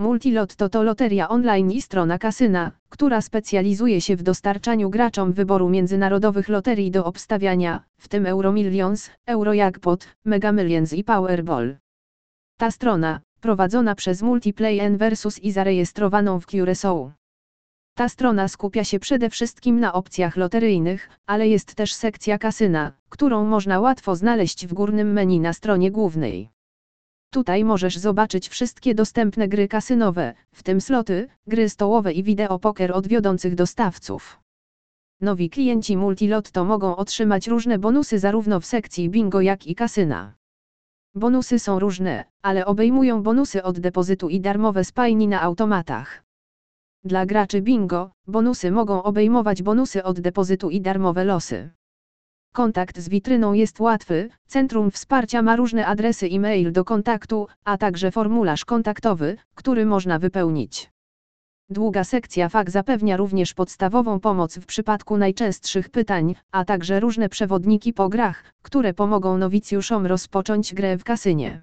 Multilotto to loteria online i strona kasyna, która specjalizuje się w dostarczaniu graczom wyboru międzynarodowych loterii do obstawiania, w tym Euromillions, Eurojackpot, Mega Millions i Powerball. Ta strona, prowadzona przez Multiplay N versus i zarejestrowaną w Curaçao. Ta strona skupia się przede wszystkim na opcjach loteryjnych, ale jest też sekcja kasyna, którą można łatwo znaleźć w górnym menu na stronie głównej. Tutaj możesz zobaczyć wszystkie dostępne gry kasynowe, w tym sloty, gry stołowe i wideo poker od wiodących dostawców. Nowi klienci Multilotto mogą otrzymać różne bonusy zarówno w sekcji bingo jak i kasyna. Bonusy są różne, ale obejmują bonusy od depozytu i darmowe spajni na automatach. Dla graczy bingo, bonusy mogą obejmować bonusy od depozytu i darmowe losy. Kontakt z witryną jest łatwy, Centrum Wsparcia ma różne adresy e-mail do kontaktu, a także formularz kontaktowy, który można wypełnić. Długa sekcja FAQ zapewnia również podstawową pomoc w przypadku najczęstszych pytań, a także różne przewodniki po grach, które pomogą nowicjuszom rozpocząć grę w kasynie.